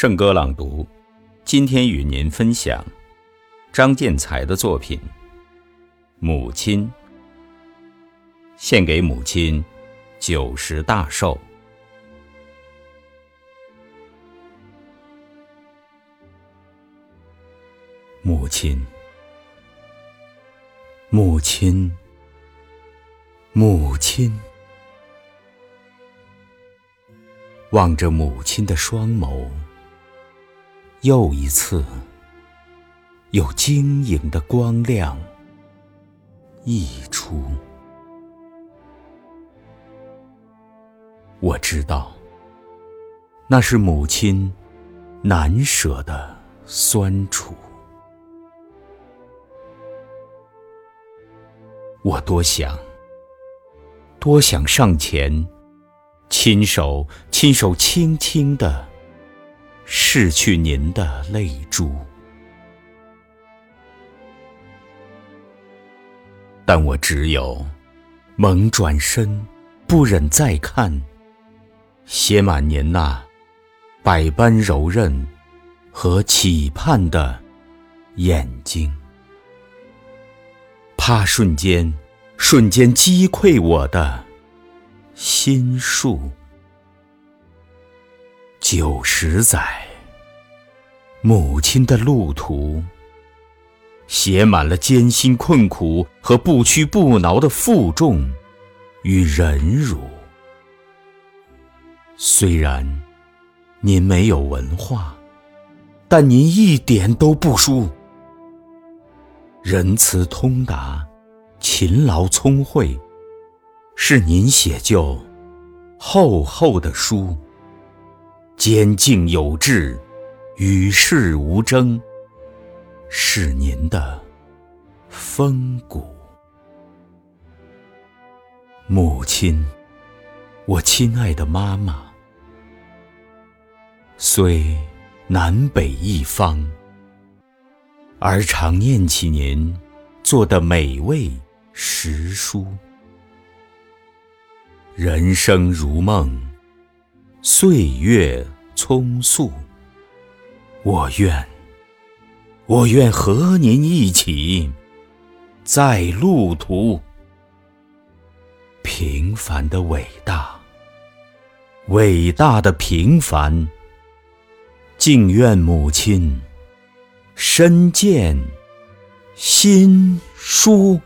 圣歌朗读，今天与您分享张建才的作品《母亲》，献给母亲九十大寿。母亲，母亲，母亲，望着母亲的双眸。又一次，有晶莹的光亮溢出。我知道，那是母亲难舍的酸楚。我多想，多想上前，亲手、亲手轻轻的。拭去您的泪珠，但我只有猛转身，不忍再看，写满您那百般柔韧和期盼的眼睛，怕瞬间，瞬间击溃我的心术。九十载，母亲的路途，写满了艰辛困苦和不屈不挠的负重与忍辱。虽然您没有文化，但您一点都不输。仁慈通达，勤劳聪慧，是您写就厚厚的书。坚静有致，与世无争，是您的风骨。母亲，我亲爱的妈妈，虽南北一方，而常念起您做的美味食蔬。人生如梦。岁月匆促，我愿，我愿和您一起，在路途。平凡的伟大，伟大的平凡，敬愿母亲身健心舒。